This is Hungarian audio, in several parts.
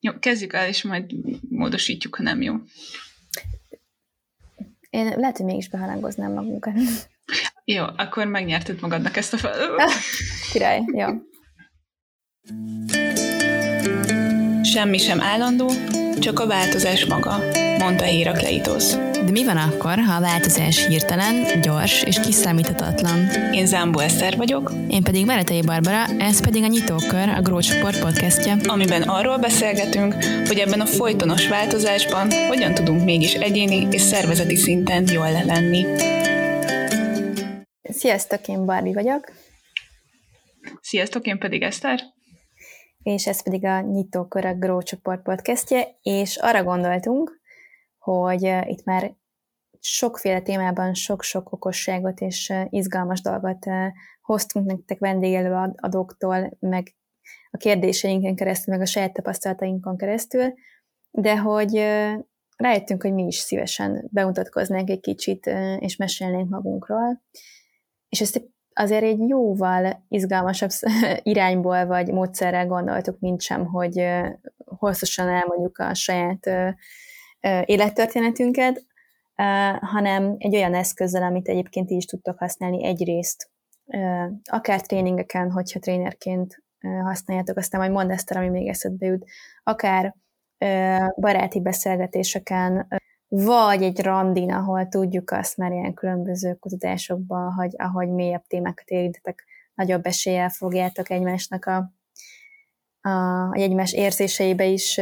Jó, kezdjük el, és majd módosítjuk, ha nem jó. Én lehet, hogy mégis beharangoznám magunkat. Jó, akkor megnyerted magadnak ezt a fel. Király, jó. Semmi sem állandó, csak a változás maga, mondta Hérakleitosz. De mi van akkor, ha a változás hirtelen, gyors és kiszámíthatatlan? Én Zámbó Eszter vagyok. Én pedig Meretei Barbara, ez pedig a Nyitókör, a Grócs Sport podcastja. Amiben arról beszélgetünk, hogy ebben a folytonos változásban hogyan tudunk mégis egyéni és szervezeti szinten jól lenni. Sziasztok, én Barbie vagyok. Sziasztok, én pedig Eszter és ez pedig a Nyitókör a Grow Csoport podcastje, és arra gondoltunk, hogy itt már sokféle témában sok-sok okosságot és izgalmas dolgot hoztunk nektek vendégelőadóktól, meg a kérdéseinken keresztül, meg a saját tapasztalatainkon keresztül, de hogy rájöttünk, hogy mi is szívesen bemutatkoznánk egy kicsit, és mesélnénk magunkról. És ezt azért egy jóval izgalmasabb irányból vagy módszerrel gondoltuk, mint sem, hogy hosszasan elmondjuk a saját élettörténetünket, hanem egy olyan eszközzel, amit egyébként is tudtok használni egyrészt, akár tréningeken, hogyha trénerként használjátok, aztán majd mondd ezt, ami még eszedbe jut, akár baráti beszélgetéseken, vagy egy randin, ahol tudjuk azt már ilyen különböző kutatásokban, hogy ahogy mélyebb témákat érintetek, nagyobb eséllyel fogjátok egymásnak a, a, egymás érzéseibe is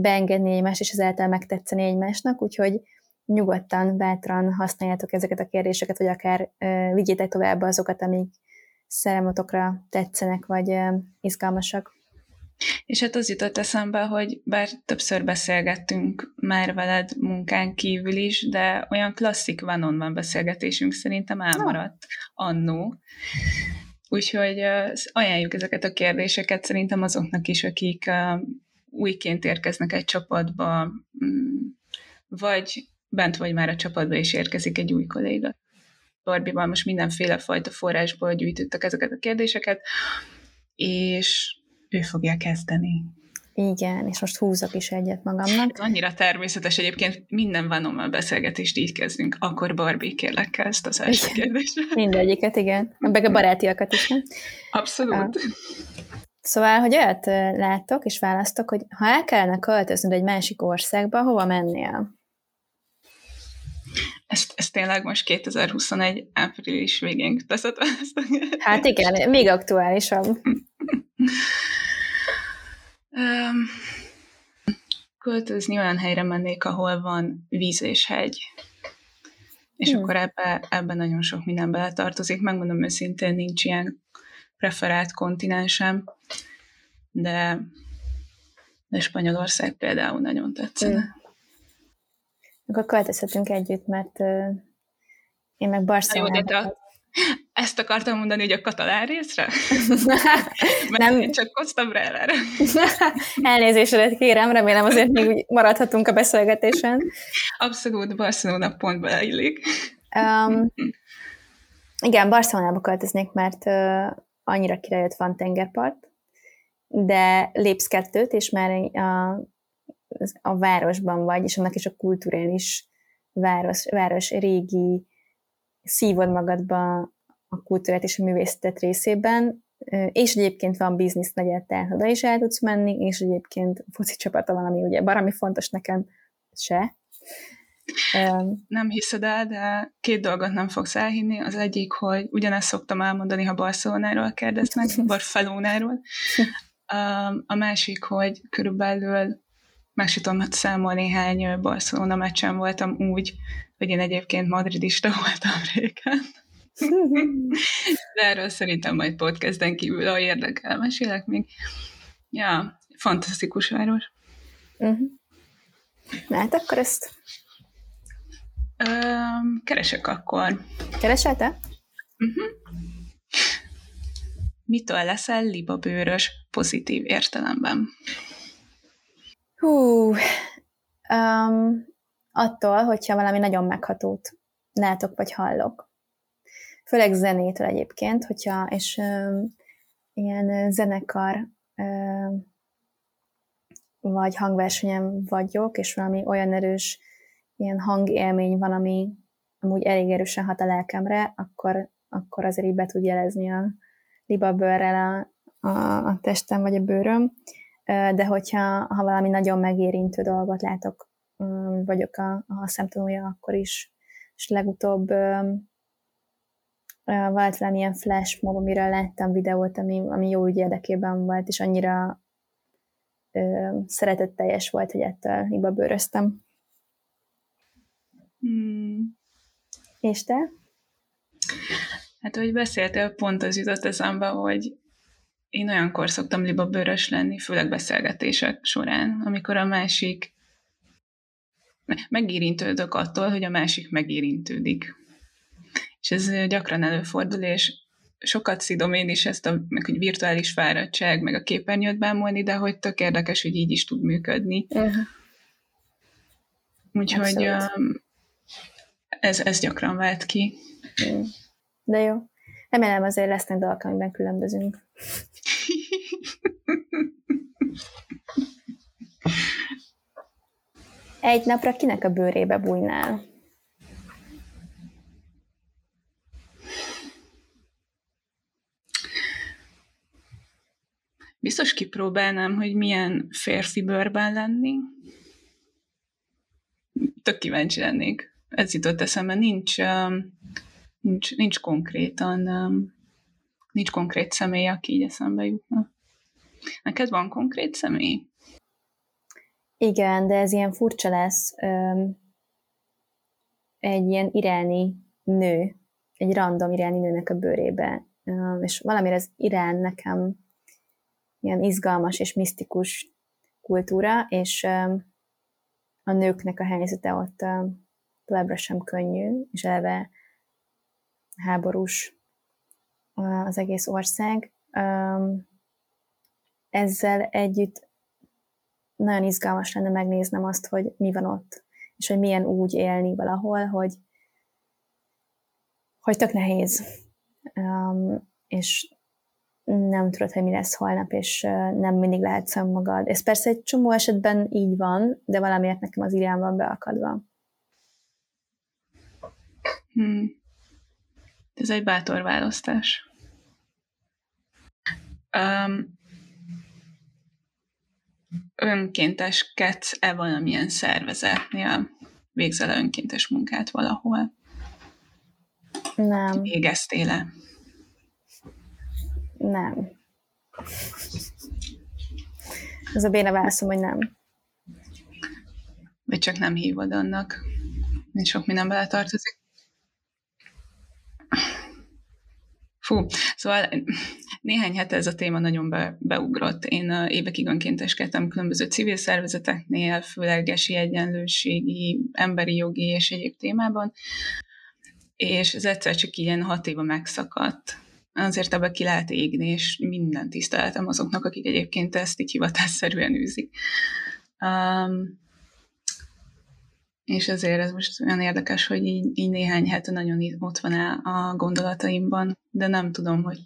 beengedni egymást, és ezáltal megtetszeni egymásnak, úgyhogy nyugodtan, bátran használjátok ezeket a kérdéseket, vagy akár uh, vigyétek tovább azokat, amik szeremotokra tetszenek, vagy uh, izgalmasak. És hát az jutott eszembe, hogy bár többször beszélgettünk már veled munkán kívül is, de olyan klasszik van beszélgetésünk szerintem elmaradt annó. Úgyhogy ajánljuk ezeket a kérdéseket szerintem azoknak is, akik újként érkeznek egy csapatba, mm, vagy bent vagy már a csapatba, és érkezik egy új kolléga. Barbival most mindenféle fajta forrásból gyűjtöttek ezeket a kérdéseket, és ő fogja kezdeni. Igen, és most húzok is egyet magamnak. Ez annyira természetes egyébként, minden vanommal beszélgetést így kezdünk. Akkor Barbie, kérlek, kezd az első kérdésre. Mindegyiket, igen. Meg a barátiakat is, nem? Abszolút. Uh, szóval, hogy olyat láttok és választok, hogy ha el kellene költöznöd egy másik országba, hova mennél? Ezt, ezt tényleg most 2021 április végén teszed ezt? Hát igen, még aktuálisabb. költözni olyan helyre mennék, ahol van víz és hegy. És hmm. akkor ebbe, ebbe nagyon sok minden beletartozik. Megmondom őszintén, nincs ilyen preferált kontinensem, de, de Spanyolország például nagyon tetszene. Hmm. Akkor költözhetünk együtt, mert uh, én meg Barcelonában... Ezt akartam mondani, hogy a katalán részre? Mert nem. én csak hoztam rá erre. Elnézésedet kérem, remélem azért még maradhatunk a beszélgetésen. Abszolút, Barcelona pont beleillik. Um, igen, Barcelonába költöznék, mert uh, annyira kirejött van tengerpart, de lépsz kettőt, és már a, a városban vagy, és annak is a kulturális város, város régi szívod magadba a kultúrát és a művészetet részében, és egyébként van biznisz negyed, tehát oda is el tudsz menni, és egyébként foci csapata van, ami ugye barami fontos nekem se. Nem hiszed el, de két dolgot nem fogsz elhinni. Az egyik, hogy ugyanezt szoktam elmondani, ha Barcelonáról kérdeznek, Barcelónáról. A másik, hogy körülbelül meg sem tudom számolni, hány Barcelona meccsen voltam úgy, hogy én egyébként madridista voltam régen. De erről szerintem majd podcasten kívül, ha érdekel, mesélek még. Ja, fantasztikus város. Uh-huh. Na hát akkor ezt... Um, keresek akkor. Keresel te? Uh-huh. Mitől leszel libabőrös pozitív értelemben? Hú, um, attól, hogyha valami nagyon meghatót látok vagy hallok. Főleg zenétől egyébként, hogyha, és um, ilyen zenekar um, vagy hangversenyen vagyok, és valami olyan erős ilyen hangélmény van, ami amúgy elég erősen hat a lelkemre, akkor, akkor azért így be tud jelezni a libabőrrel a, a, a testem vagy a bőröm. De hogyha ha valami nagyon megérintő dolgot látok, vagyok a, a szemtanúja, akkor is. És legutóbb volt valamilyen flash mob, amiről láttam videót, ami, ami jó ügy érdekében volt, és annyira ö, szeretetteljes volt, hogy ettől hiba bőröztem. Hmm. És te? Hát, ahogy beszéltél, pont az jutott eszembe, hogy én olyankor szoktam libabőrös lenni, főleg beszélgetések során, amikor a másik megérintődök attól, hogy a másik megérintődik. És ez gyakran előfordul, és sokat szidom én is ezt a meg, hogy virtuális fáradtság, meg a képernyőt bámulni, de hogy tök érdekes, hogy így is tud működni. Uh-huh. Úgyhogy um, ez, ez gyakran vált ki. De jó. Remélem azért lesznek dolgok, amiben különbözünk. Egy napra kinek a bőrébe bújnál? Biztos kipróbálnám, hogy milyen férfi bőrben lenni. Tök kíváncsi lennék. Ez jutott eszembe. Nincs, um, nincs, nincs konkrétan, um, nincs konkrét személy, aki így eszembe jutna. Neked van konkrét személy? Igen, de ez ilyen furcsa lesz. Egy ilyen iráni nő, egy random iráni nőnek a bőrébe. És valamire az Irán nekem ilyen izgalmas és misztikus kultúra, és a nőknek a helyzete ott továbbra sem könnyű, és eleve háborús az egész ország. Ezzel együtt nagyon izgalmas lenne megnéznem azt, hogy mi van ott, és hogy milyen úgy élni valahol, hogy, hogy tök nehéz. És nem tudod, hogy mi lesz holnap, és nem mindig lehetsz magad. Ez persze egy csomó esetben így van, de valamiért nekem az irány van beakadva. Hmm. Ez egy bátor választás. Um, önkénteskedsz-e valamilyen szervezetnél? Végzel önkéntes munkát valahol? Nem. Végeztél-e? Nem. Ez a béna válaszom, hogy nem. Vagy csak nem hívod annak. Nincs sok minden beletartozik. Fú, szóval néhány hete ez a téma nagyon be, beugrott. Én évekig önkénteskedtem különböző civil szervezeteknél, főleg egyenlőségi, emberi jogi és egyéb témában, és ez egyszer csak ilyen hat éve megszakadt. Azért ebbe ki lehet égni, és minden tiszteletem azoknak, akik egyébként ezt így hivatásszerűen űzik. Um, és ezért ez most olyan érdekes, hogy így, így néhány hete nagyon ott van a gondolataimban, de nem tudom, hogy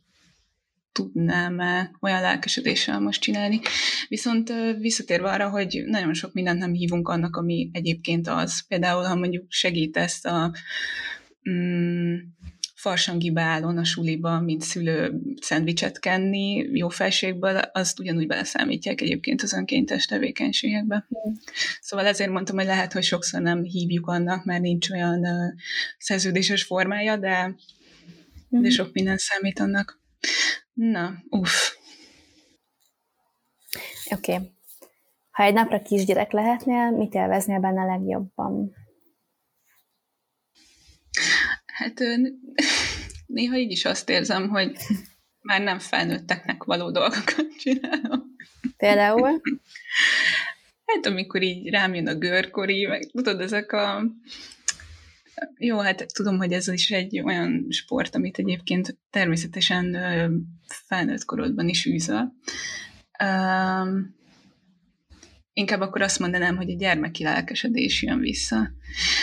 tudnám-e olyan lelkesedéssel most csinálni. Viszont visszatérve arra, hogy nagyon sok mindent nem hívunk annak, ami egyébként az. Például, ha mondjuk segítesz a mm, farsangi beállon a suliba, mint szülő szendvicset kenni jó felségből, azt ugyanúgy beleszámítják egyébként az önkéntes tevékenységekbe. Mm. Szóval ezért mondtam, hogy lehet, hogy sokszor nem hívjuk annak, mert nincs olyan uh, szerződéses formája, de, mm. de hmm. sok minden számít annak. Na, uff. Oké. Okay. Ha egy napra kisgyerek lehetnél, mit élveznél benne legjobban? Hát néha így is azt érzem, hogy már nem felnőtteknek való dolgokat csinálom. Például? Hát amikor így rám jön a görkori, meg tudod, ezek a... Jó, hát tudom, hogy ez is egy olyan sport, amit egyébként természetesen felnőtt korodban is űzöl. Um, inkább akkor azt mondanám, hogy a gyermeki lelkesedés jön vissza.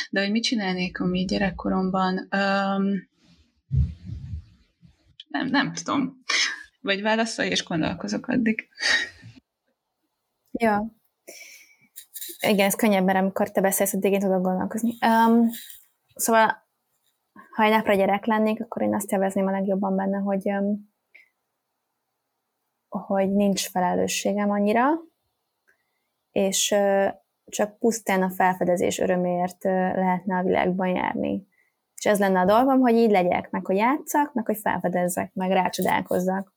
De hogy mit csinálnék ami gyerekkoromban? Um, nem, nem tudom. Vagy válaszolj, és gondolkozok addig. Ja. igen, ez könnyebb, mert amikor te beszélsz, addig én tudok gondolkozni. Um, szóval, ha egy napra gyerek lennék, akkor én azt élvezném a legjobban benne, hogy, um, hogy nincs felelősségem annyira, és csak pusztán a felfedezés örömért uh, lehetne a világban járni. És ez lenne a dolgom, hogy így legyek, meg hogy játszak, meg hogy felfedezzek, meg rácsodálkozzak.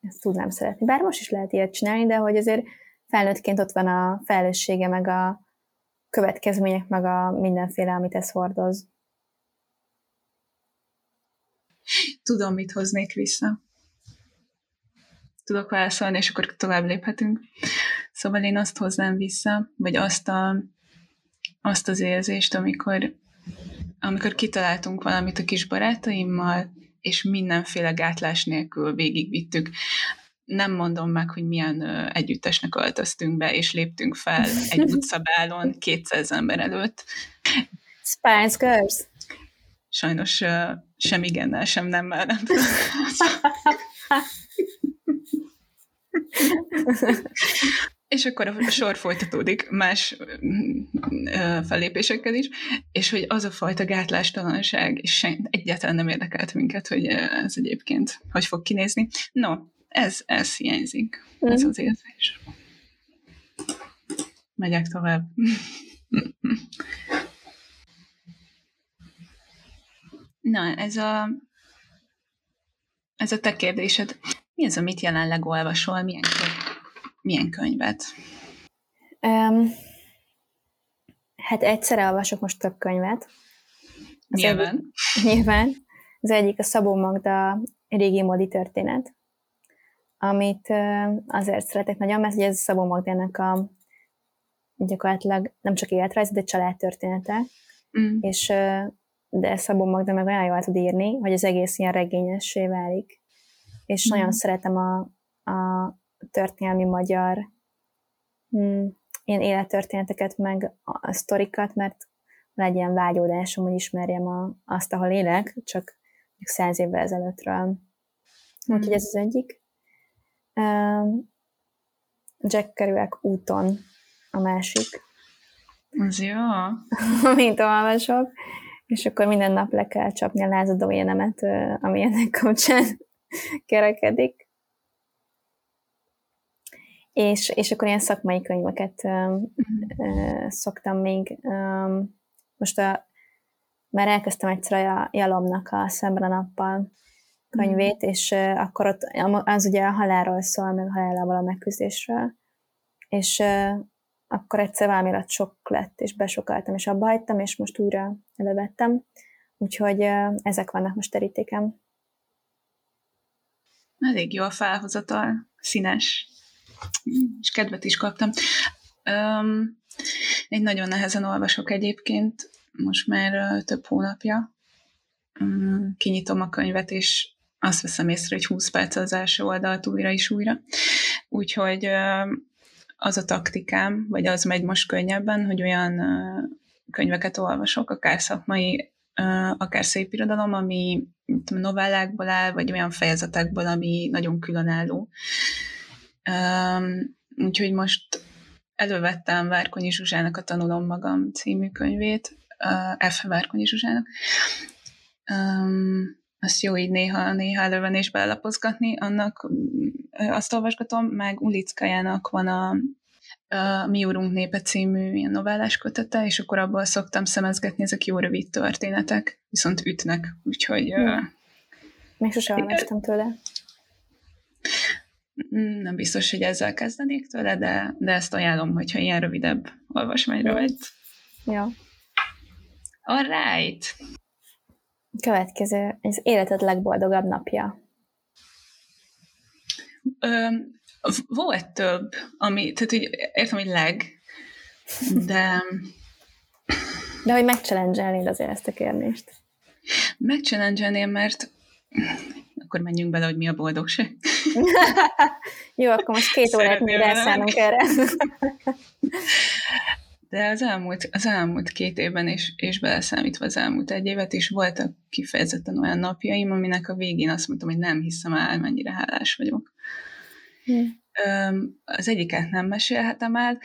Ezt tudnám szeretni. Bár most is lehet ilyet csinálni, de hogy azért felnőttként ott van a felelőssége, meg a következmények, meg a mindenféle, amit ez hordoz. Tudom, mit hoznék vissza. Tudok válaszolni, és akkor tovább léphetünk. Szóval én azt hoznám vissza, vagy azt, a, azt az érzést, amikor, amikor kitaláltunk valamit a kis barátaimmal, és mindenféle gátlás nélkül végigvittük nem mondom meg, hogy milyen együttesnek öltöztünk be, és léptünk fel egy utcabálon 200 ember előtt. Spice Girls? Sajnos sem igennel, sem nem nem. És akkor a sor folytatódik más fellépésekkel is, és hogy az a fajta gátlástalanság, és egyáltalán nem érdekelt minket, hogy ez egyébként hogy fog kinézni. No, ez, ez hiányzik, mm. ez az érzés. Megyek tovább. Na, ez a, ez a te kérdésed. Mi az, amit jelenleg olvasol? Milyen, könyv, milyen könyvet? Um, hát egyszerre olvasok most több könyvet. Az nyilván. Egyik, nyilván. Az egyik a Szabó Magda régi módi történet amit azért szeretek nagyon, mert ez Szabó Magdának a gyakorlatilag nem csak életrajz, de családtörténete, mm. és de Szabó Magda meg olyan jól tud írni, hogy az egész ilyen regényessé válik. És mm. nagyon szeretem a, a történelmi magyar mm, ilyen élettörténeteket, meg a, a sztorikat, mert legyen vágyódásom, hogy ismerjem a, azt, ahol élek, csak száz évvel ezelőttről. Mm. Úgyhogy ez az egyik. Jack Kerouac úton a másik. Az jó. Mint olvasok. És akkor minden nap le kell csapni a lázadó énemet, ami ennek kapcsán kerekedik. És, és akkor ilyen szakmai könyveket uh, uh, szoktam még. Um, most a, már elkezdtem egyszer a Jalomnak a Szemben a nappal könyvét, mm. és uh, akkor ott az ugye a halálról szól, meg a halállal a megküzdésről, és uh, akkor egyszer valami sok lett, és besokaltam, és abba hagytam, és most újra elővettem. Úgyhogy uh, ezek vannak most terítékem. Elég a felhozatal, színes, és kedvet is kaptam. Um, én nagyon nehezen olvasok egyébként, most már uh, több hónapja. Um, kinyitom a könyvet, és azt veszem észre, hogy 20 perc az első oldalt újra és újra. Úgyhogy az a taktikám, vagy az megy most könnyebben, hogy olyan könyveket olvasok, akár szakmai, akár szép irodalom, ami novellákból áll, vagy olyan fejezetekből, ami nagyon különálló. Úgyhogy most elővettem Várkonyi Zsuzsának a Tanulom magam című könyvét, F. Várkonyi Zsuzsának, azt jó így néha, néha elővenni és belapozgatni, annak azt olvasgatom, meg Ulickajának van a, a Mi Úrunk Népe című ilyen novellás kötete, és akkor abból szoktam szemezgetni, ezek jó rövid történetek, viszont ütnek, úgyhogy... Hmm. Uh, Még sosem olvastam tőle. Mm, nem biztos, hogy ezzel kezdenék tőle, de, de ezt ajánlom, hogyha ilyen rövidebb olvasmányra vagy. Ja. All right. Következő, az életed legboldogabb napja. Ö, volt több, ami, tehát hogy értem, hogy leg, de... De hogy megchallengelnéd azért ezt a kérdést. Megchallengelném, mert akkor menjünk bele, hogy mi a boldogság. Jó, akkor most két órát még elszállunk erre. De az elmúlt, az elmúlt két évben, és, és beleszámítva az elmúlt egy évet is voltak kifejezetten olyan napjaim, aminek a végén azt mondtam, hogy nem hiszem el, mennyire hálás vagyok. Az egyiket nem mesélhetem el,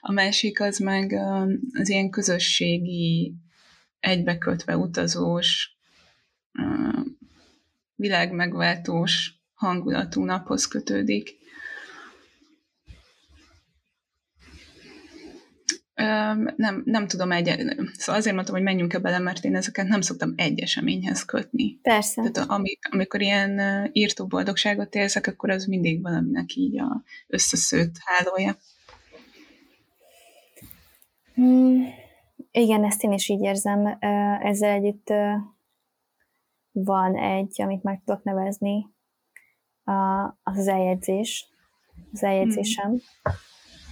a másik az meg az ilyen közösségi, egybekötve utazós, világmegváltós hangulatú naphoz kötődik. Nem, nem tudom egy, szóval azért mondtam, hogy menjünk e bele, mert én ezeket nem szoktam egy eseményhez kötni. Persze. Tehát ami, amikor ilyen írtó boldogságot érzek, akkor az mindig valaminek így a összeszőtt hálója. Hmm, igen, ezt én is így érzem. Ezzel együtt van egy, amit meg tudok nevezni, az az eljegyzés, az eljegyzésem. Hmm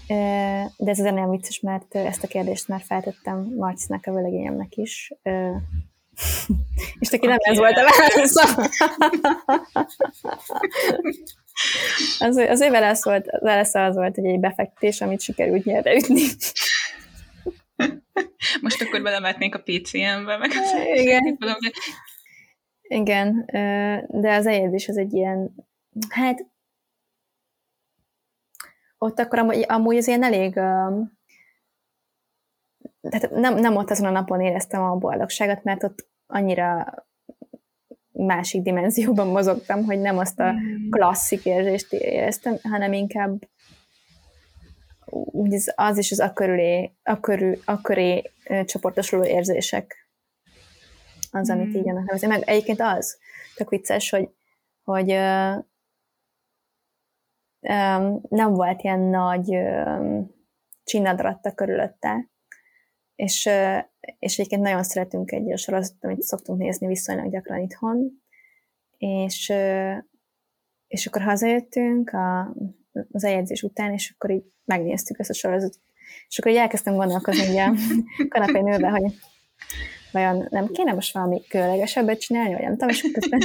de ez azért nem vicces, mert ezt a kérdést már feltettem Marcinak, a vőlegényemnek is. És neki nem ez volt a válasz. az, az ő válasz volt, az válasz az volt, hogy egy befektetés, amit sikerült nyerre ütni. Most akkor belemetnénk a PCM-be, meg az Igen. Igen, de az eljegyzés az egy ilyen, hát ott akkor amúgy, amúgy az ilyen elég, tehát nem, nem ott azon a napon éreztem a boldogságot, mert ott annyira másik dimenzióban mozogtam, hogy nem azt a mm. klasszik érzést éreztem, hanem inkább úgy az, az is az akkörülé, akkörű, akköré csoportosuló érzések az, amit mm. így annak nevezem. Meg egyébként az, tök vicces, hogy, hogy nem volt ilyen nagy csinadratta körülötte, és, és egyébként nagyon szeretünk egy sorozatot, amit szoktunk nézni viszonylag gyakran itthon, és, és akkor hazajöttünk a, az eljegyzés után, és akkor így megnéztük ezt a sorozatot. És akkor így elkezdtem gondolkozni ugye a kanapén ülve, hogy vajon nem kéne most valami különlegesebbet csinálni, vagy nem tudom, és közben,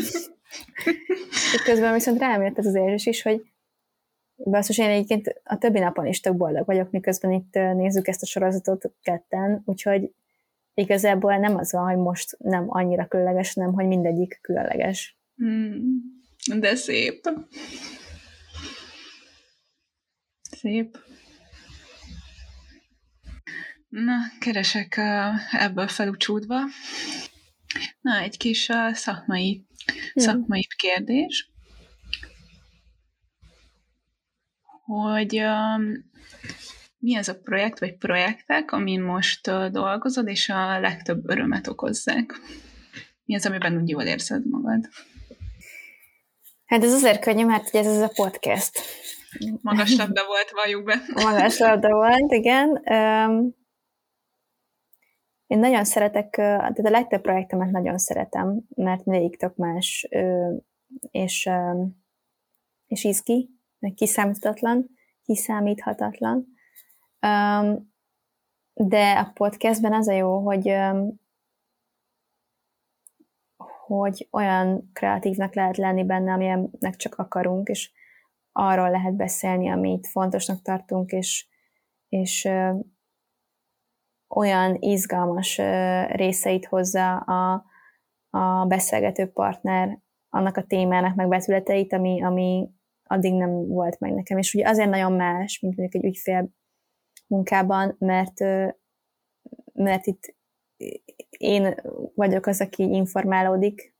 közben viszont rám jött ez az érzés is, hogy Basszus, én egyébként a többi napon is tök boldog vagyok, miközben itt nézzük ezt a sorozatot ketten, úgyhogy igazából nem az van, hogy most nem annyira különleges, nem, hogy mindegyik különleges. Hmm, de szép. Szép. Na, keresek ebből felúcsúdva. Na, egy kis szakmai, szakmai kérdés. Hogy um, mi az a projekt vagy projektek, amin most uh, dolgozod, és a legtöbb örömet okozzák? Mi az, amiben úgy jól érzed magad? Hát ez azért könnyű, mert ugye ez az a podcast. Magas labda volt, valljuk be. Magas labda volt, igen. Um, én nagyon szeretek, tehát a legtöbb projektemet nagyon szeretem, mert mindegyik tök más, és, és izgi, kiszámíthatatlan, kiszámíthatatlan. Um, de a podcastben az a jó, hogy um, hogy olyan kreatívnak lehet lenni benne, amilyennek csak akarunk, és arról lehet beszélni, amit fontosnak tartunk, és, és ö, olyan izgalmas ö, részeit hozza a, a beszélgető partner annak a témának, meg betületeit, ami, ami, addig nem volt meg nekem. És ugye azért nagyon más, mint mondjuk egy ügyfél munkában, mert, mert itt én vagyok az, aki informálódik,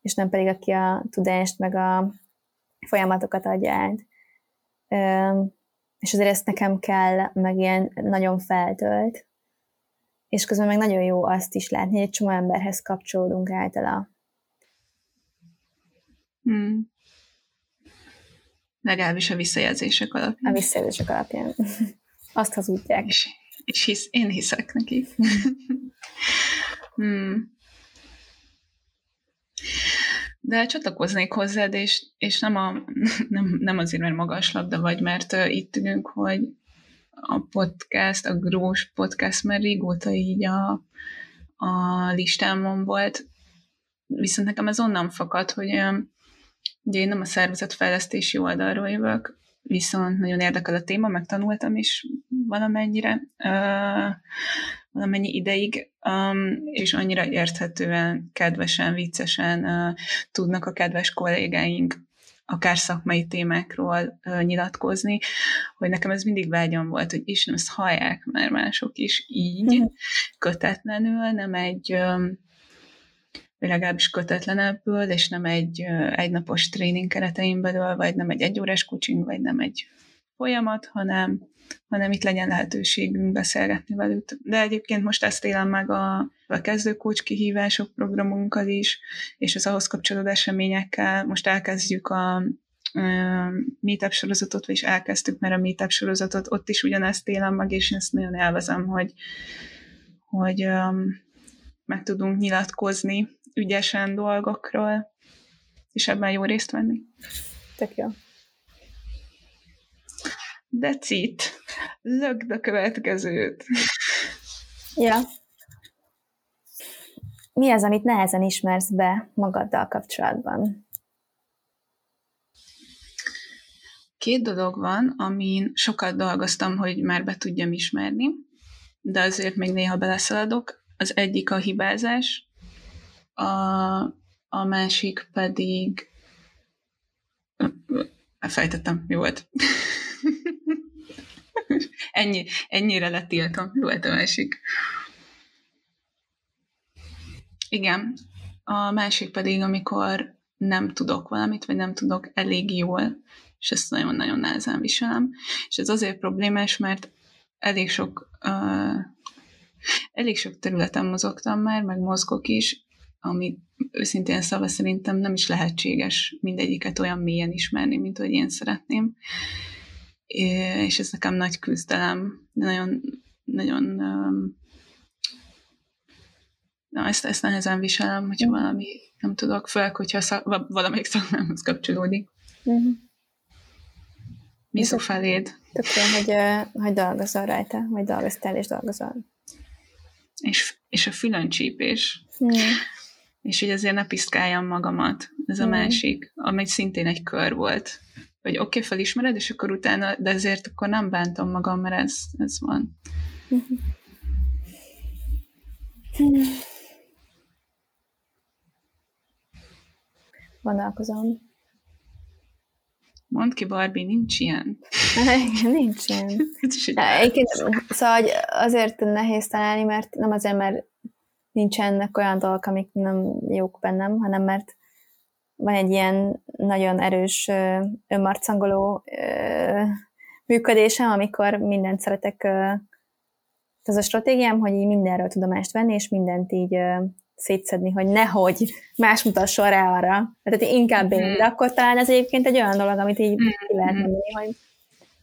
és nem pedig aki a tudást, meg a folyamatokat adja át. És azért ezt nekem kell, meg ilyen nagyon feltölt. És közben meg nagyon jó azt is látni, hogy egy csomó emberhez kapcsolódunk általa. Hmm. Legalábbis a visszajelzések alapján. A visszajelzések alapján. Azt hazudják. És, és hisz, én hiszek neki. hmm. De csatlakoznék hozzád, és, és nem, a, nem, nem azért, mert magas labda vagy, mert uh, itt ülünk, hogy a podcast, a Grós podcast már régóta így a, a listámon volt, viszont nekem ez onnan fakad, hogy Ugye én nem a szervezetfejlesztési oldalról jövök, viszont nagyon érdekel a téma, megtanultam is valamennyire, uh, valamennyi ideig, um, és annyira érthetően, kedvesen, viccesen uh, tudnak a kedves kollégáink akár szakmai témákról uh, nyilatkozni, hogy nekem ez mindig vágyam volt, hogy Isten, ezt hallják már mások is így, uh-huh. kötetlenül, nem egy um, legalábbis kötetlenebből, és nem egy egynapos tréning keretein belül, vagy nem egy egyórás coaching, vagy nem egy folyamat, hanem hanem itt legyen lehetőségünk beszélgetni velük. De egyébként most ezt élem meg a, a kezdőkócs kihívások programunkkal is, és az ahhoz kapcsolódó eseményekkel. Most elkezdjük a meetup sorozatot, vagyis elkezdtük már a meetup sorozatot, ott is ugyanezt élem meg, és ezt nagyon élvezem, hogy, hogy um, meg tudunk nyilatkozni ügyesen dolgokról, és ebben jó részt venni. Tök jó. That's it. Lögd a következőt. Ja. Mi az, amit nehezen ismersz be magaddal kapcsolatban? Két dolog van, amin sokat dolgoztam, hogy már be tudjam ismerni, de azért még néha beleszaladok. Az egyik a hibázás, a, a másik pedig... Fejtettem, mi volt? Ennyi, ennyire letiltom. Volt a másik. Igen. A másik pedig, amikor nem tudok valamit, vagy nem tudok elég jól, és ezt nagyon-nagyon nehezen viselem. És ez azért problémás, mert elég sok uh, elég sok területen mozogtam már, meg mozgok is, ami őszintén szava szerintem nem is lehetséges mindegyiket olyan mélyen ismerni, mint hogy én szeretném és ez nekem nagy küzdelem, de nagyon, nagyon na, ezt, ezt nehezen viselem, hogyha mm. valami nem tudok, főleg, hogyha szak, valamelyik szakmámhoz kapcsolódik. Mm. Mi szó feléd? Tökre, hogy, hogy dolgozol rajta, vagy dolgoztál és dolgozol. És, és a fülöncsípés. Mm. És hogy azért ne piszkáljam magamat. Ez a mm. másik, amely szintén egy kör volt hogy oké, okay, felismered, és akkor utána, de ezért akkor nem bántom magam, mert ez, ez van. Vonalkozom. Mondd ki, Barbie, nincs ilyen. nincs ilyen. Egyébként, szóval hogy azért nehéz találni, mert nem azért, mert nincsenek olyan dolgok, amik nem jók bennem, hanem mert van egy ilyen nagyon erős önmarcangoló működésem, amikor mindent szeretek, ez a stratégiám, hogy így mindenről tudomást venni, és mindent így szétszedni, hogy nehogy más mutasson rá arra. Tehát inkább én, mhm. de akkor talán ez egyébként egy olyan dolog, amit így ki lehet mhm. mondani, hogy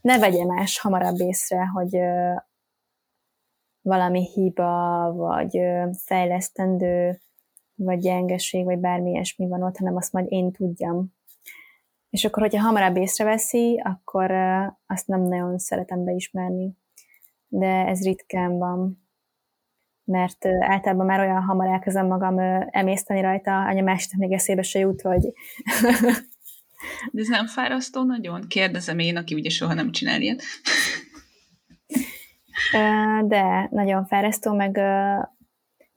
ne vegye más hamarabb észre, hogy valami hiba, vagy fejlesztendő, vagy gyengeség, vagy bármi ilyesmi van ott, hanem azt majd én tudjam. És akkor, hogyha hamarabb észreveszi, akkor azt nem nagyon szeretem beismerni. De ez ritkán van. Mert általában már olyan hamar elkezdem magam emészteni rajta, anya másik még eszébe se jut, hogy... De ez nem fárasztó nagyon? Kérdezem én, aki ugye soha nem csinál ilyet. De nagyon fárasztó, meg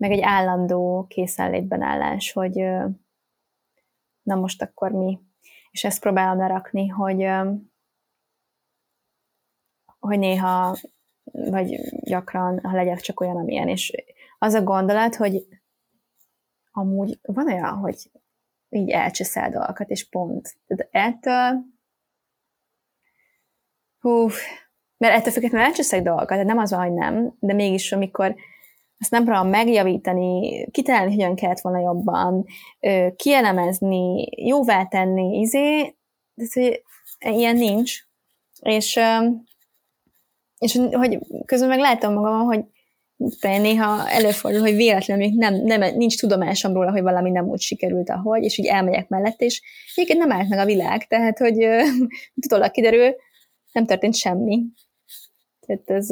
meg egy állandó készenlétben állás, hogy na most akkor mi. És ezt próbálom lerakni, hogy, hogy néha, vagy gyakran, ha legyek csak olyan, amilyen. És az a gondolat, hogy amúgy van olyan, hogy így elcseszel dolgokat, és pont. Tehát ettől hú, mert ettől függetlenül elcseszek dolgokat, tehát nem az hogy nem, de mégis amikor ezt nem próbálom megjavítani, kitalálni, hogyan kellett volna jobban, kielemezni, jóvá tenni, izé, de hogy ilyen nincs. És, és hogy közben meg látom magam, hogy néha előfordul, hogy véletlenül még nem, nem, nincs tudomásom róla, hogy valami nem úgy sikerült, ahogy, és így elmegyek mellett, és egyébként nem állt meg a világ, tehát, hogy utólag kiderül, nem történt semmi. Tehát ez,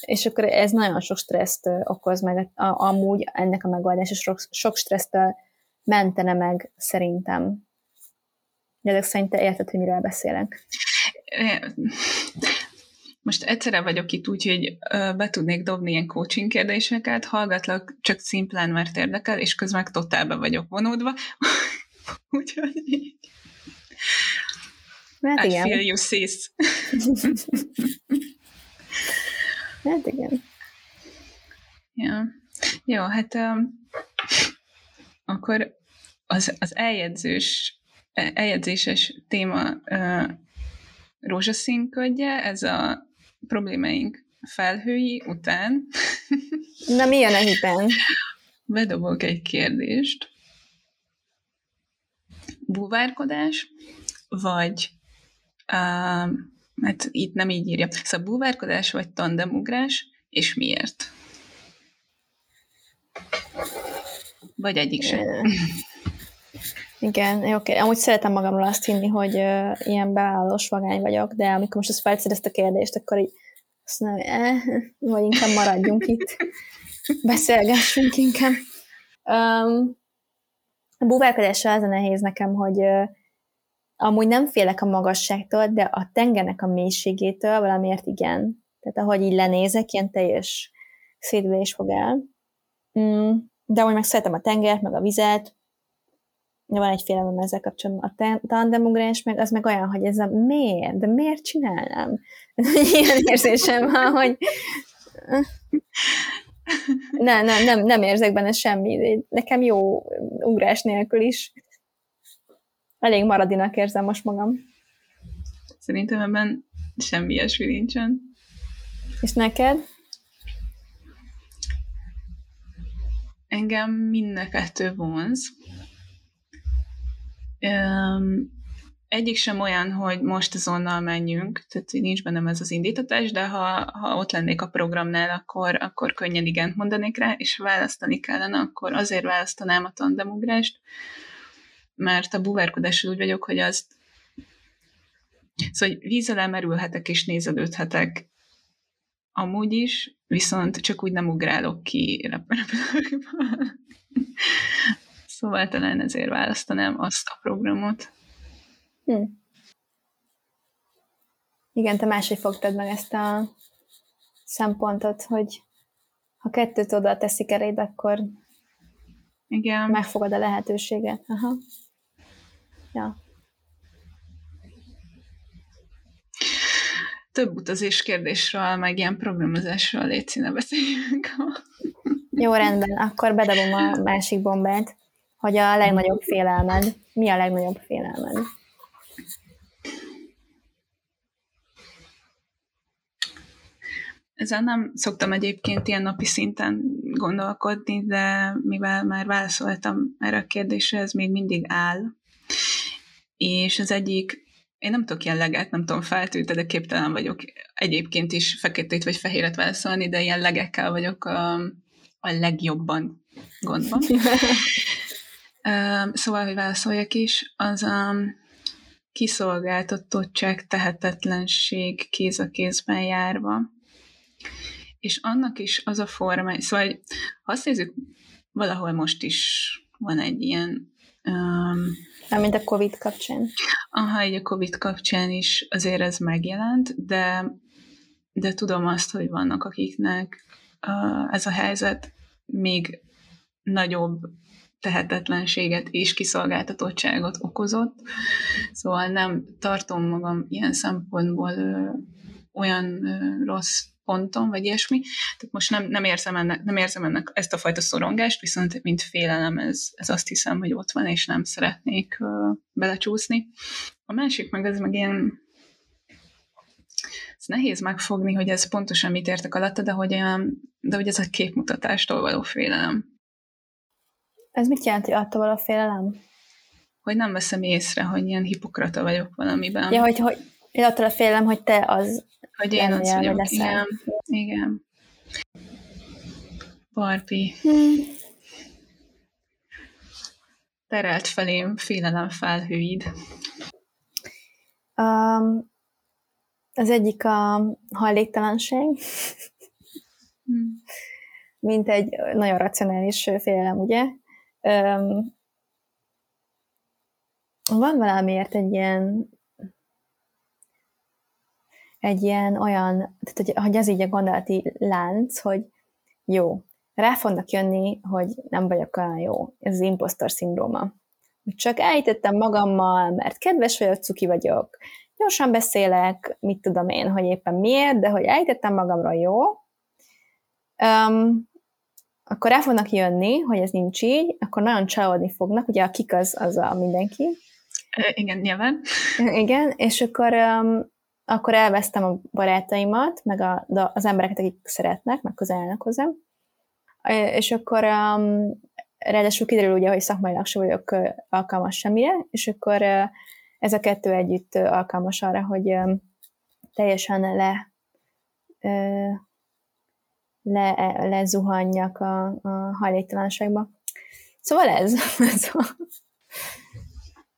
és akkor ez nagyon sok stresszt okoz meg, amúgy ennek a megoldás, és sok, sok stressztől mentene meg szerintem. De ezek szerint te érted, hogy miről beszélek. Most egyszerre vagyok itt úgy, hogy be tudnék dobni ilyen coaching kérdéseket, hallgatlak csak szimplán, mert érdekel, és közben meg totálbe vagyok vonódva. Úgyhogy Hát I igen. feel you, sis. Hát igen. Ja. Jó, hát um, akkor az, az eljegyzős, eljegyzéses téma uh, rózsaszínködje, ez a problémáink felhői után. Na mi jön a hipen? Bedobok egy kérdést. Búvárkodás, vagy uh, hát itt nem így írja. Szóval búvárkodás, vagy tandemugrás, és miért? Vagy egyik sem. Igen, oké. Okay. Amúgy szeretem magamról azt hinni, hogy uh, ilyen beállós vagány vagyok, de amikor most ezt felteszed ezt a kérdést, akkor így azt mondom, eh, vagy inkább maradjunk itt. Beszélgessünk inkább. Um, a búvárkodással az a nehéz nekem, hogy uh, amúgy nem félek a magasságtól, de a tengernek a mélységétől valamiért igen. Tehát ahogy így lenézek, ilyen teljes szédülés fog el. Mm, de amúgy meg szeretem a tengert, meg a vizet, de van egy félelem ezzel kapcsolatban. A tandemugrás meg az meg olyan, hogy ez a miért? De miért csinálnám? Ilyen érzésem van, hogy nem, nem, nem, nem érzek benne semmi. Nekem jó ugrás nélkül is. Elég maradinak érzem most magam. Szerintem ebben semmi ilyesmi nincsen. És neked? Engem mind a kettő vonz. Um, egyik sem olyan, hogy most azonnal menjünk, tehát nincs bennem ez az indítatás, de ha, ha ott lennék a programnál, akkor, akkor könnyen igent mondanék rá, és választani kellene, akkor azért választanám a tandemugrást, mert a buvárkodással úgy vagyok, hogy azt szóval hogy víz alá merülhetek és nézelődhetek amúgy is, viszont csak úgy nem ugrálok ki repülőkből. Szóval talán ezért választanám azt a programot. Hm. Igen, te máshogy fogtad meg ezt a szempontot, hogy ha kettőt oda teszik eréd, akkor Igen. megfogad a lehetőséget. Aha. Ja. Több utazás kérdésről, meg ilyen programozásról légy színe beszéljünk. Jó, rendben. Akkor bedobom a másik bombát, hogy a legnagyobb félelmed. Mi a legnagyobb félelmed? Ezzel nem szoktam egyébként ilyen napi szinten gondolkodni, de mivel már válaszoltam erre a kérdésre, ez még mindig áll. És az egyik, én nem tudok ilyen leget, nem tudom, feltűlte, de képtelen vagyok egyébként is feketét vagy fehéret válaszolni, de ilyen legekkel vagyok a, a legjobban gondban. szóval, hogy válaszoljak is, az a kiszolgáltatottság, tehetetlenség kéz a kézben járva és annak is az a forma, szóval ha azt nézzük, valahol most is van egy ilyen... Um, mint a Covid kapcsán. Aha, egy a Covid kapcsán is azért ez megjelent, de, de tudom azt, hogy vannak akiknek uh, ez a helyzet még nagyobb tehetetlenséget és kiszolgáltatottságot okozott. Szóval nem tartom magam ilyen szempontból ö, olyan ö, rossz ponton, vagy ilyesmi. Tehát most nem, nem, érzem ennek, nem érzem ennek ezt a fajta szorongást, viszont mint félelem ez, ez azt hiszem, hogy ott van, és nem szeretnék uh, belecsúszni. A másik meg ez meg ilyen ez nehéz megfogni, hogy ez pontosan mit értek alatta, de hogy, de hogy ez a képmutatástól való félelem. Ez mit jelenti attól való félelem? Hogy nem veszem észre, hogy ilyen hipokrata vagyok valamiben. Ja, hogy, hogy attól a félelem, hogy te az hogy én az vagyok, igen. Igen. Barbi. Hmm. Terelt felém félelem felhőid. Um, az egyik a hajléktalanság, hmm. mint egy nagyon racionális félelem, ugye? Um, van valamiért egy ilyen egy ilyen olyan, tehát hogy, hogy ez így a gondolati lánc, hogy jó, rá fognak jönni, hogy nem vagyok olyan jó. Ez az impostor szindróma. csak elítettem magammal, mert kedves vagyok, cuki vagyok, gyorsan beszélek, mit tudom én, hogy éppen miért, de hogy elítettem magamról jó, um, akkor rá fognak jönni, hogy ez nincs így, akkor nagyon csalódni fognak, ugye a kik az, az a mindenki. Igen, nyilván. Igen, és akkor, um, akkor elvesztem a barátaimat, meg a, az embereket, akik szeretnek, meg közelnek hozzám, és akkor um, ráadásul kiderül ugye, hogy szakmailag sem vagyok alkalmas semmire, és akkor uh, ez a kettő együtt alkalmas arra, hogy um, teljesen le uh, le, lezuhanjak a, a hajléktalanságba. Szóval ez.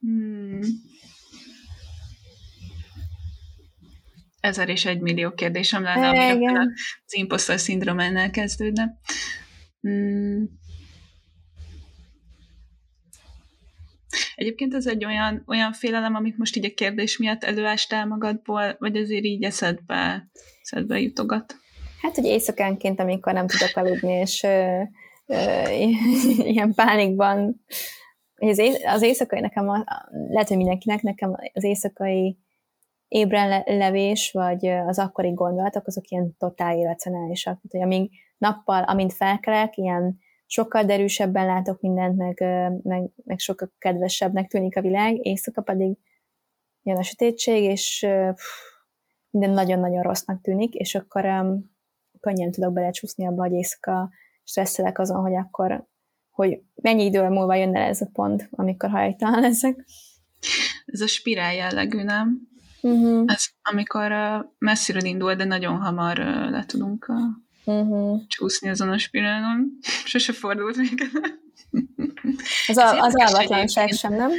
hmm. Ezer és egy millió kérdésem lenne, ami az impostor szindrómánál kezdődne. Hmm. Egyébként ez egy olyan, olyan félelem, amit most így a kérdés miatt előástál magadból, vagy azért így eszedbe, eszedbe jutogat? Hát, hogy éjszakánként, amikor nem tudok aludni, és ö, ö, ilyen pánikban, az, éj, az éjszakai nekem, a, lehet, hogy mindenkinek, nekem az éjszakai ébren levés, vagy az akkori gondolatok, azok ilyen totál irracionálisak. Tehát, hogy amíg nappal, amint felkelek, ilyen sokkal derűsebben látok mindent, meg, meg, meg sokkal kedvesebbnek tűnik a világ, éjszaka pedig jön a sötétség, és pff, minden nagyon-nagyon rossznak tűnik, és akkor um, könnyen tudok belecsúszni abba, hogy éjszaka stresszelek azon, hogy akkor, hogy mennyi idő múlva jön el ez a pont, amikor hajtalan leszek. Ez a spirál jellegű, nem? Uh-huh. Ez amikor messziről indul, de nagyon hamar le tudunk uh-huh. csúszni azon a spirálon. Sose fordult még. Az, a, az álvatlanság sem, nem?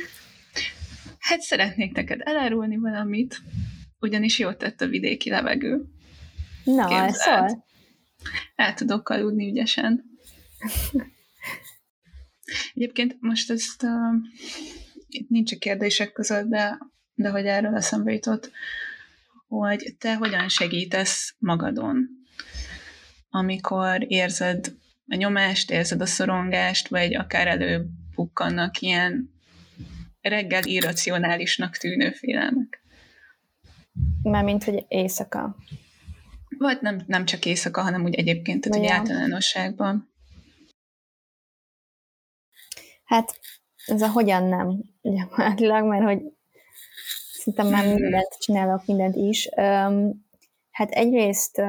Hát szeretnék neked elárulni valamit, ugyanis jót tett a vidéki levegő. Na, szól. El tudok aludni ügyesen. Egyébként most ezt uh, itt nincs a kérdések között, de, de hogy erről eszembe jutott, hogy te hogyan segítesz magadon, amikor érzed a nyomást, érzed a szorongást, vagy akár előbukkannak ilyen reggel irracionálisnak tűnő félelmek. Mármint, hogy éjszaka. Vagy nem, nem csak éjszaka, hanem úgy egyébként, tehát ja. általánosságban. Hát ez a hogyan nem gyakorlatilag, mert hogy szinte már hmm. mindent csinálok, mindent is. Hát egyrészt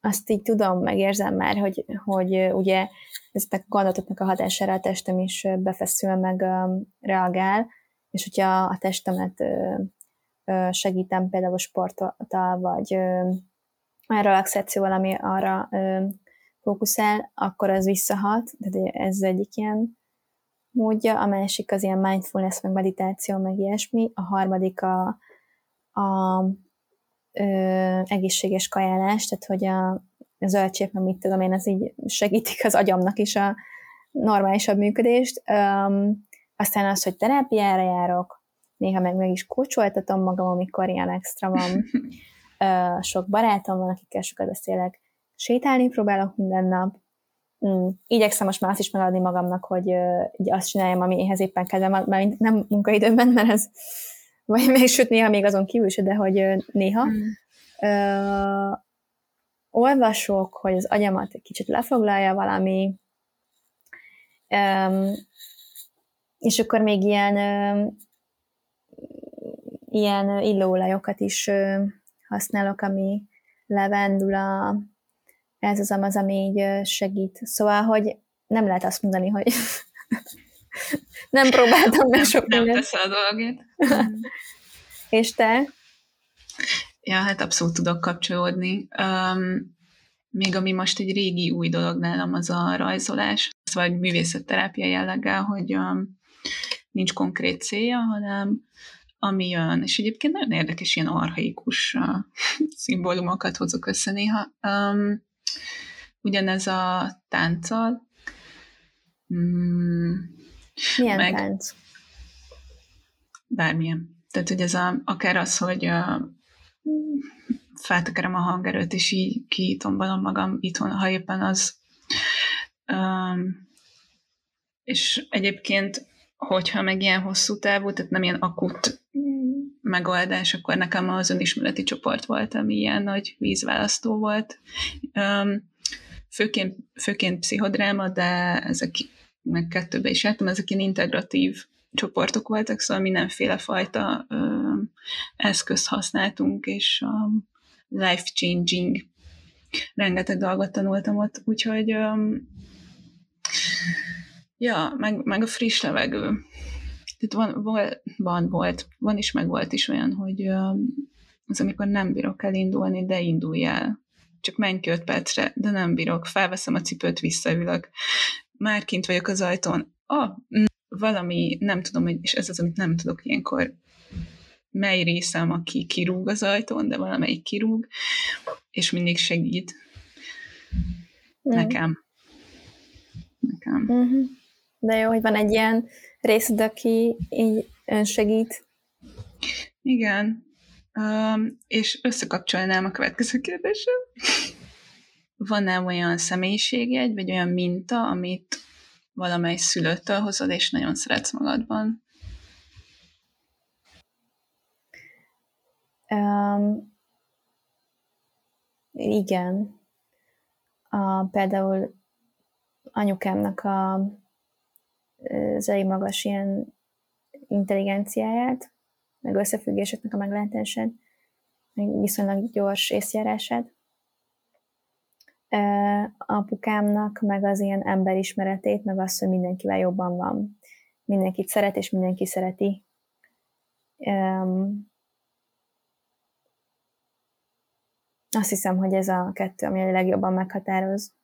azt így tudom, megérzem már, hogy, hogy ugye ezeknek a gondolatoknak a hatására a testem is befeszül, meg reagál, és hogyha a testemet segítem például sporttal, vagy olyan relaxációval, ami arra fókuszál, akkor az visszahat, de ez egyik ilyen módja, a másik az ilyen mindfulness, meg meditáció, meg ilyesmi, a harmadik a, a ö, egészséges kajálás, tehát hogy a, a zöldcsép, mit tudom én, az így segítik az agyamnak is a normálisabb működést. Um, aztán az, hogy terápiára járok, néha meg meg is kócsoltatom magam, amikor ilyen extra van. Sok barátom van, akikkel sokat beszélek. Sétálni próbálok minden nap. Mm, igyekszem most már azt is megadni magamnak, hogy így azt csináljam, ami ehhez éppen kedvem, mert nem munkaidőben, mert ez vagy még sőt néha még azon kívül is, de hogy néha. Mm. Uh, olvasok, hogy az agyamat egy kicsit lefoglalja valami, um, és akkor még ilyen ilyen illóolajokat is használok, ami levendula, ez az, az, ami így segít. Szóval, hogy nem lehet azt mondani, hogy nem próbáltam meg sok Nem teszel a dolgét. És te? Ja, hát abszolút tudok kapcsolódni. Um, még ami most egy régi új dolog nálam, az a rajzolás, vagy művészetterápia jelleggel, hogy um, nincs konkrét célja, hanem ami jön, és egyébként nagyon érdekes ilyen arhaikus uh, szimbólumokat hozok össze néha. Um, ugyanez a tánccal. Mm, Milyen meg tánc? Bármilyen. Tehát, hogy ez a, akár az, hogy uh, feltekerem a hangerőt, és így kitombalom magam itthon, ha éppen az um, és egyébként, hogyha meg ilyen hosszú távú, tehát nem ilyen akut megoldás, akkor nekem az önismereti csoport volt, ami ilyen nagy vízválasztó volt. Főként, főként pszichodráma, de ezek meg kettőbe is jártam, ezek ilyen integratív csoportok voltak, szóval mindenféle fajta ö, eszközt használtunk, és a life-changing rengeteg dolgot tanultam ott, úgyhogy ö, ja, meg, meg a friss levegő. Tehát van, van, van, volt, van is, meg volt is olyan, hogy az, amikor nem bírok elindulni, de indulj el. Csak menj ki öt percre, de nem bírok. Felveszem a cipőt, visszaülök. Már kint vagyok az ajtón. Ah, valami, nem tudom, és ez az, amit nem tudok ilyenkor, mely részem, aki kirúg az ajtón, de valamelyik kirúg, és mindig segít. Mm. Nekem. Nekem. Mm-hmm. De jó, hogy van egy ilyen részed, aki így önsegít. Igen. Um, és összekapcsolnám a következő kérdésem. Van-e olyan személyiségjegy, vagy olyan minta, amit valamely szülőtől hozod, és nagyon szeretsz magadban? Um, igen. A, például anyukámnak a, az elég magas ilyen intelligenciáját, meg összefüggéseknek a meglátását, meg viszonylag gyors észjárását apukámnak, meg az ilyen emberismeretét, meg azt, hogy mindenkivel jobban van. Mindenkit szeret, és mindenki szereti. Azt hiszem, hogy ez a kettő, ami a legjobban meghatároz,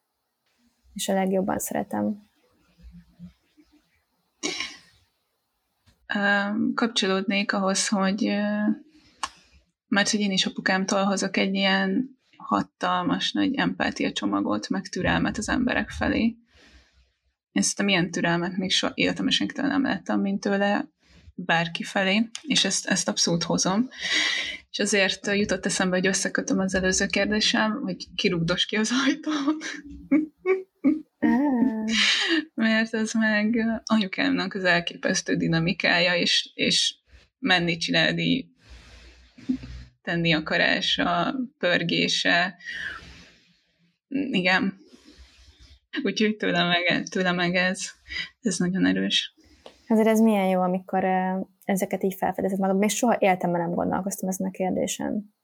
és a legjobban szeretem. Kapcsolódnék ahhoz, hogy mert hogy én is apukámtól hozok egy ilyen hatalmas nagy empátia csomagot, meg türelmet az emberek felé. Én szerintem ilyen türelmet még soha életemben senkitől nem láttam, mint tőle bárki felé, és ezt, ezt abszolút hozom. És azért jutott eszembe, hogy összekötöm az előző kérdésem, hogy kirugdos ki az ajtón. Mert ez meg anyukámnak az elképesztő dinamikája, és, és menni csinálni tenni akarása, pörgése. Igen. Úgyhogy tőle meg, tőle meg ez, ez nagyon erős. Ezért ez milyen jó, amikor ezeket így felfedezed magad. Még soha életemben nem gondolkoztam ezen a kérdésen.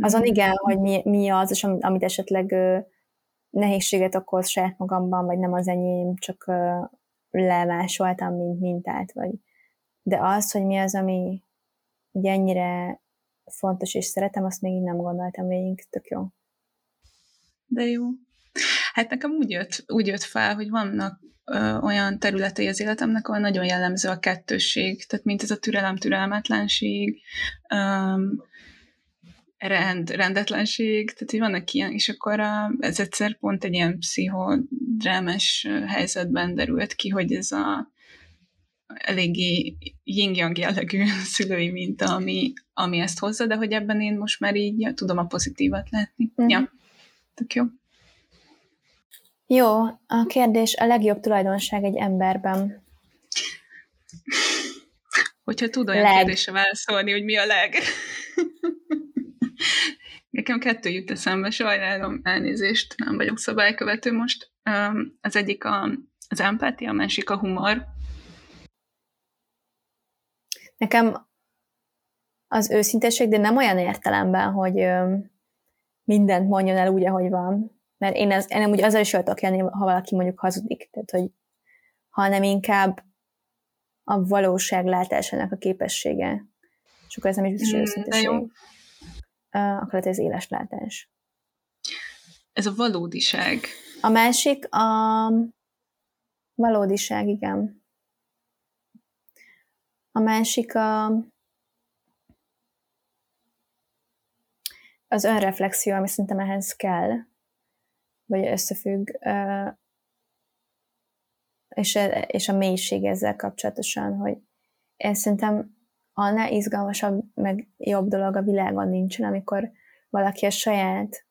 Azon mm. igen, hogy mi, mi az, és amit esetleg nehézséget okoz saját magamban, vagy nem az enyém, csak lemásoltam, mint mintát, vagy de az, hogy mi az, ami így ennyire fontos és szeretem, azt még így nem gondoltam végig, tök jó. De jó. Hát nekem úgy jött, úgy jött fel, hogy vannak ö, olyan területei az életemnek, ahol nagyon jellemző a kettősség, tehát mint ez a türelem, türelmetlenség, ö, rend, rendetlenség, tehát hogy vannak ilyen, és akkor a, ez egyszer pont egy ilyen pszichodrámes helyzetben derült ki, hogy ez a eléggé yin jellegű szülői minta, ami, ami ezt hozza, de hogy ebben én most már így ja, tudom a pozitívat látni. Mm. Ja, tök jó. Jó, a kérdés a legjobb tulajdonság egy emberben. Hogyha tud olyan leg. kérdésre válaszolni, hogy mi a leg. Nekem kettő jut eszembe, sajnálom, elnézést, nem vagyok szabálykövető most. Az egyik a, az empátia, a másik a humor. Nekem az őszintesség, de nem olyan értelemben, hogy mindent mondjon el úgy, ahogy van. Mert én, ez, én nem úgy azzal is jöttek jönni, ha valaki mondjuk hazudik. Tehát, hogy hanem inkább a valóság látásának a képessége. És akkor ez nem is biztos, hogy mm, őszintesség. Uh, akkor lehet ez éles látás. Ez a valódiság. A másik a valódiság, igen. A másik a, az önreflexió, ami szerintem ehhez kell, vagy összefügg, és, és a mélység ezzel kapcsolatosan, hogy én szerintem annál izgalmasabb, meg jobb dolog a világon nincsen, amikor valaki a saját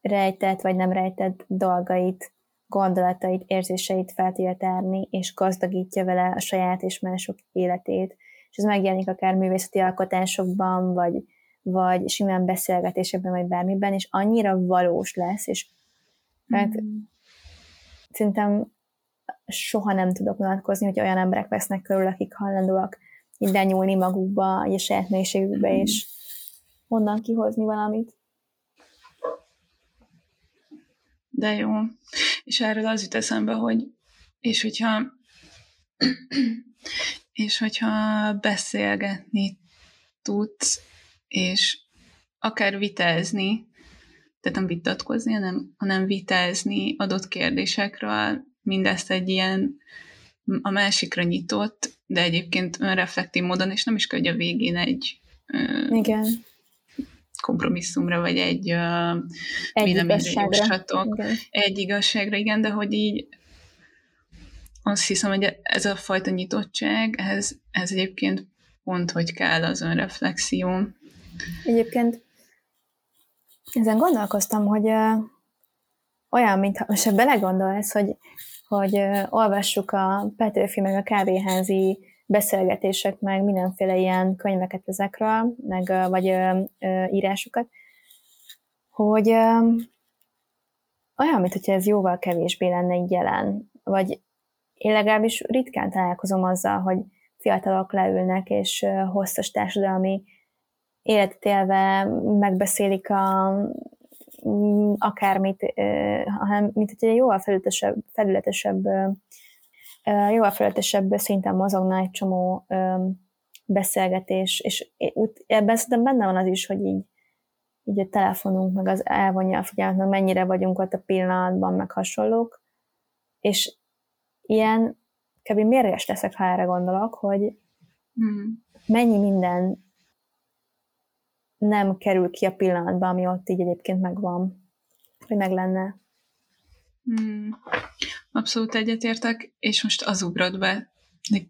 rejtett vagy nem rejtett dolgait gondolatait, érzéseit fel tudja tárni, és gazdagítja vele a saját és mások életét. És ez megjelenik akár művészeti alkotásokban, vagy, vagy simán beszélgetésekben, vagy bármiben, és annyira valós lesz, és mert mm. szerintem soha nem tudok vonatkozni, hogy olyan emberek vesznek körül, akik hajlandóak minden nyúlni magukba, a saját mélységükbe, mm. és onnan kihozni valamit. De jó. És erről az jut eszembe, hogy és hogyha és hogyha beszélgetni tudsz, és akár vitázni, tehát nem vitatkozni, hanem, hanem vitázni adott kérdésekről, mindezt egy ilyen a másikra nyitott, de egyébként önreflektív módon, és nem is kell, hogy a végén egy Igen. kompromisszumra, vagy egy, egy igazságra. Egy igazságra, igen, de hogy így azt hiszem, hogy ez a fajta nyitottság, ez, ez egyébként pont, hogy kell az önreflexió. Egyébként ezen gondolkoztam, hogy olyan, mintha most belegondolsz, hogy hogy olvassuk a Petőfi meg a kávéházi beszélgetések, meg mindenféle ilyen könyveket ezekről, meg vagy ö, ö, írásokat, hogy ö, olyan, mintha ez jóval kevésbé lenne így jelen, vagy én legalábbis ritkán találkozom azzal, hogy fiatalok leülnek, és hosszas társadalmi életet élve megbeszélik a akármit, hanem mint hogy egy jóval felületesebb, felületesebb jóval felületesebb szinten mozogna egy csomó beszélgetés, és ebben szerintem benne van az is, hogy így, így a telefonunk, meg az elvonja a figyelmet, mennyire vagyunk ott a pillanatban, meg hasonlók, és ilyen kb. mérges leszek, ha erre gondolok, hogy hmm. mennyi minden nem kerül ki a pillanatban, ami ott így egyébként megvan, hogy meg lenne. Hmm. Abszolút egyetértek, és most az ugrott be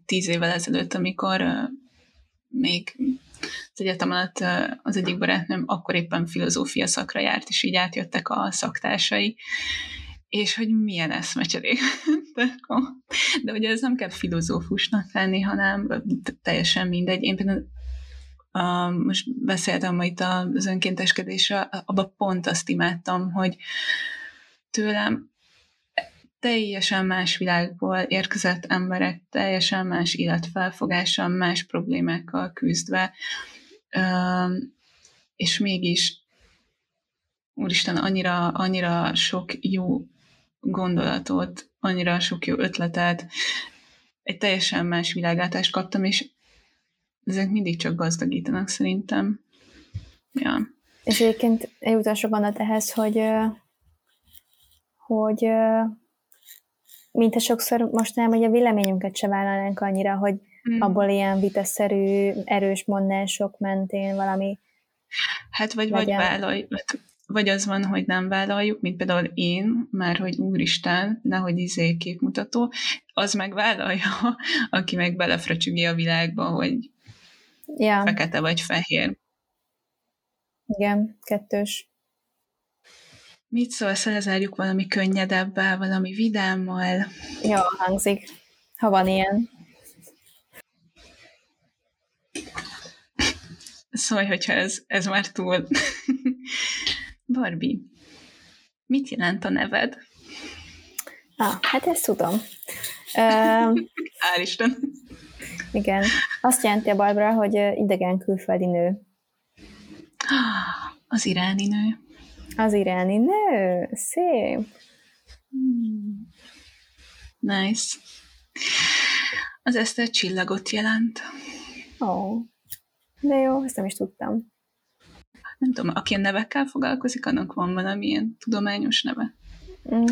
tíz évvel ezelőtt, amikor uh, még az egyetem alatt uh, az egyik barátnőm akkor éppen filozófia szakra járt, és így átjöttek a szaktársai, és hogy milyen eszmecserék. de, ugye ez nem kell filozófusnak lenni, hanem teljesen mindegy. Én például Most beszéltem itt az önkénteskedésre, abban pont azt imádtam, hogy tőlem teljesen más világból érkezett emberek, teljesen más életfelfogással, más problémákkal küzdve, és mégis úristen, annyira, annyira sok jó gondolatot, annyira sok jó ötletet, egy teljesen más világátást kaptam, és ezek mindig csak gazdagítanak szerintem. Ja. És egyébként egy utolsó gondolat ehhez, hogy, hogy mint a sokszor mostanában, hogy a véleményünket se vállalnánk annyira, hogy mm. abból ilyen vitaszerű, erős mondások mentén valami Hát vagy, vagy vállalj, vagy az van, hogy nem vállaljuk, mint például én, már hogy úristen, nehogy izé képmutató, az meg vállalja, aki meg belefröcsügi a világba, hogy Ja. Fekete vagy fehér. Igen, kettős. Mit szólsz, lezárjuk valami könnyedebbel, valami vidámmal? Jó, hangzik, ha van ilyen. Szólj, hogyha ez, ez már túl. Barbie, mit jelent a neved? Ah, hát ezt tudom. Hál' Isten. Igen. Azt jelenti a Barbara, hogy idegen külföldi nő. Az iráni nő. Az iráni nő. Szép. Hmm. Nice. Az Eszter csillagot jelent. Ó. Oh. De jó, ezt nem is tudtam. Nem tudom, aki a nevekkel foglalkozik, annak van valamilyen tudományos neve.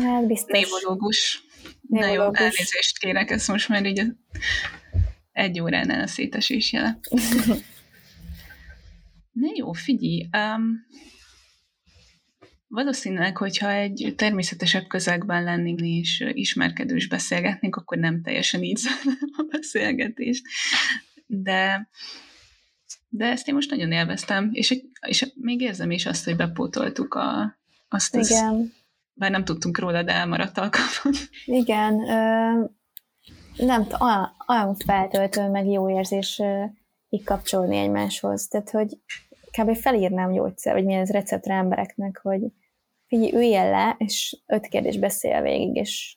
Hát biztos. Névológus. Na jó, elnézést kérek, ezt most már így egy óránál a szétesés jele. Na jó, figyelj. Um, valószínűleg, hogyha egy természetesebb közegben lennénk és ismerkedős beszélgetnénk, akkor nem teljesen így a beszélgetést. De, de ezt én most nagyon élveztem, és, és még érzem is azt, hogy bepótoltuk a, azt Igen. bár nem tudtunk róla, de elmaradt alkalmat. Igen, ö, nem olyan, olyan feltöltő, meg jó érzés így kapcsolni egymáshoz. Tehát, hogy kb. felírnám gyógyszer, vagy milyen ez receptre embereknek, hogy figyelj, üljél le, és öt kérdés beszél végig, és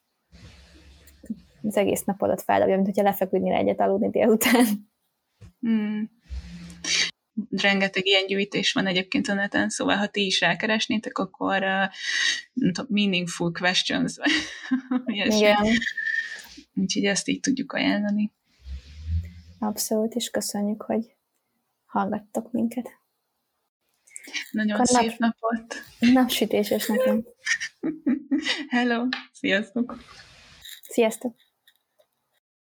az egész napodat feldobja, mint hogyha lefeküdnél egyet aludni délután. Hmm. Rengeteg ilyen gyűjtés van egyébként a neten, szóval ha ti is elkeresnétek, akkor uh, meaningful questions. Igen. Úgyhogy ezt így tudjuk ajánlani. Abszolút, és köszönjük, hogy hallgattok minket. Nagyon Akkor szép nap, napot! Napsütéses nekem. Hello! Sziasztok! Sziasztok!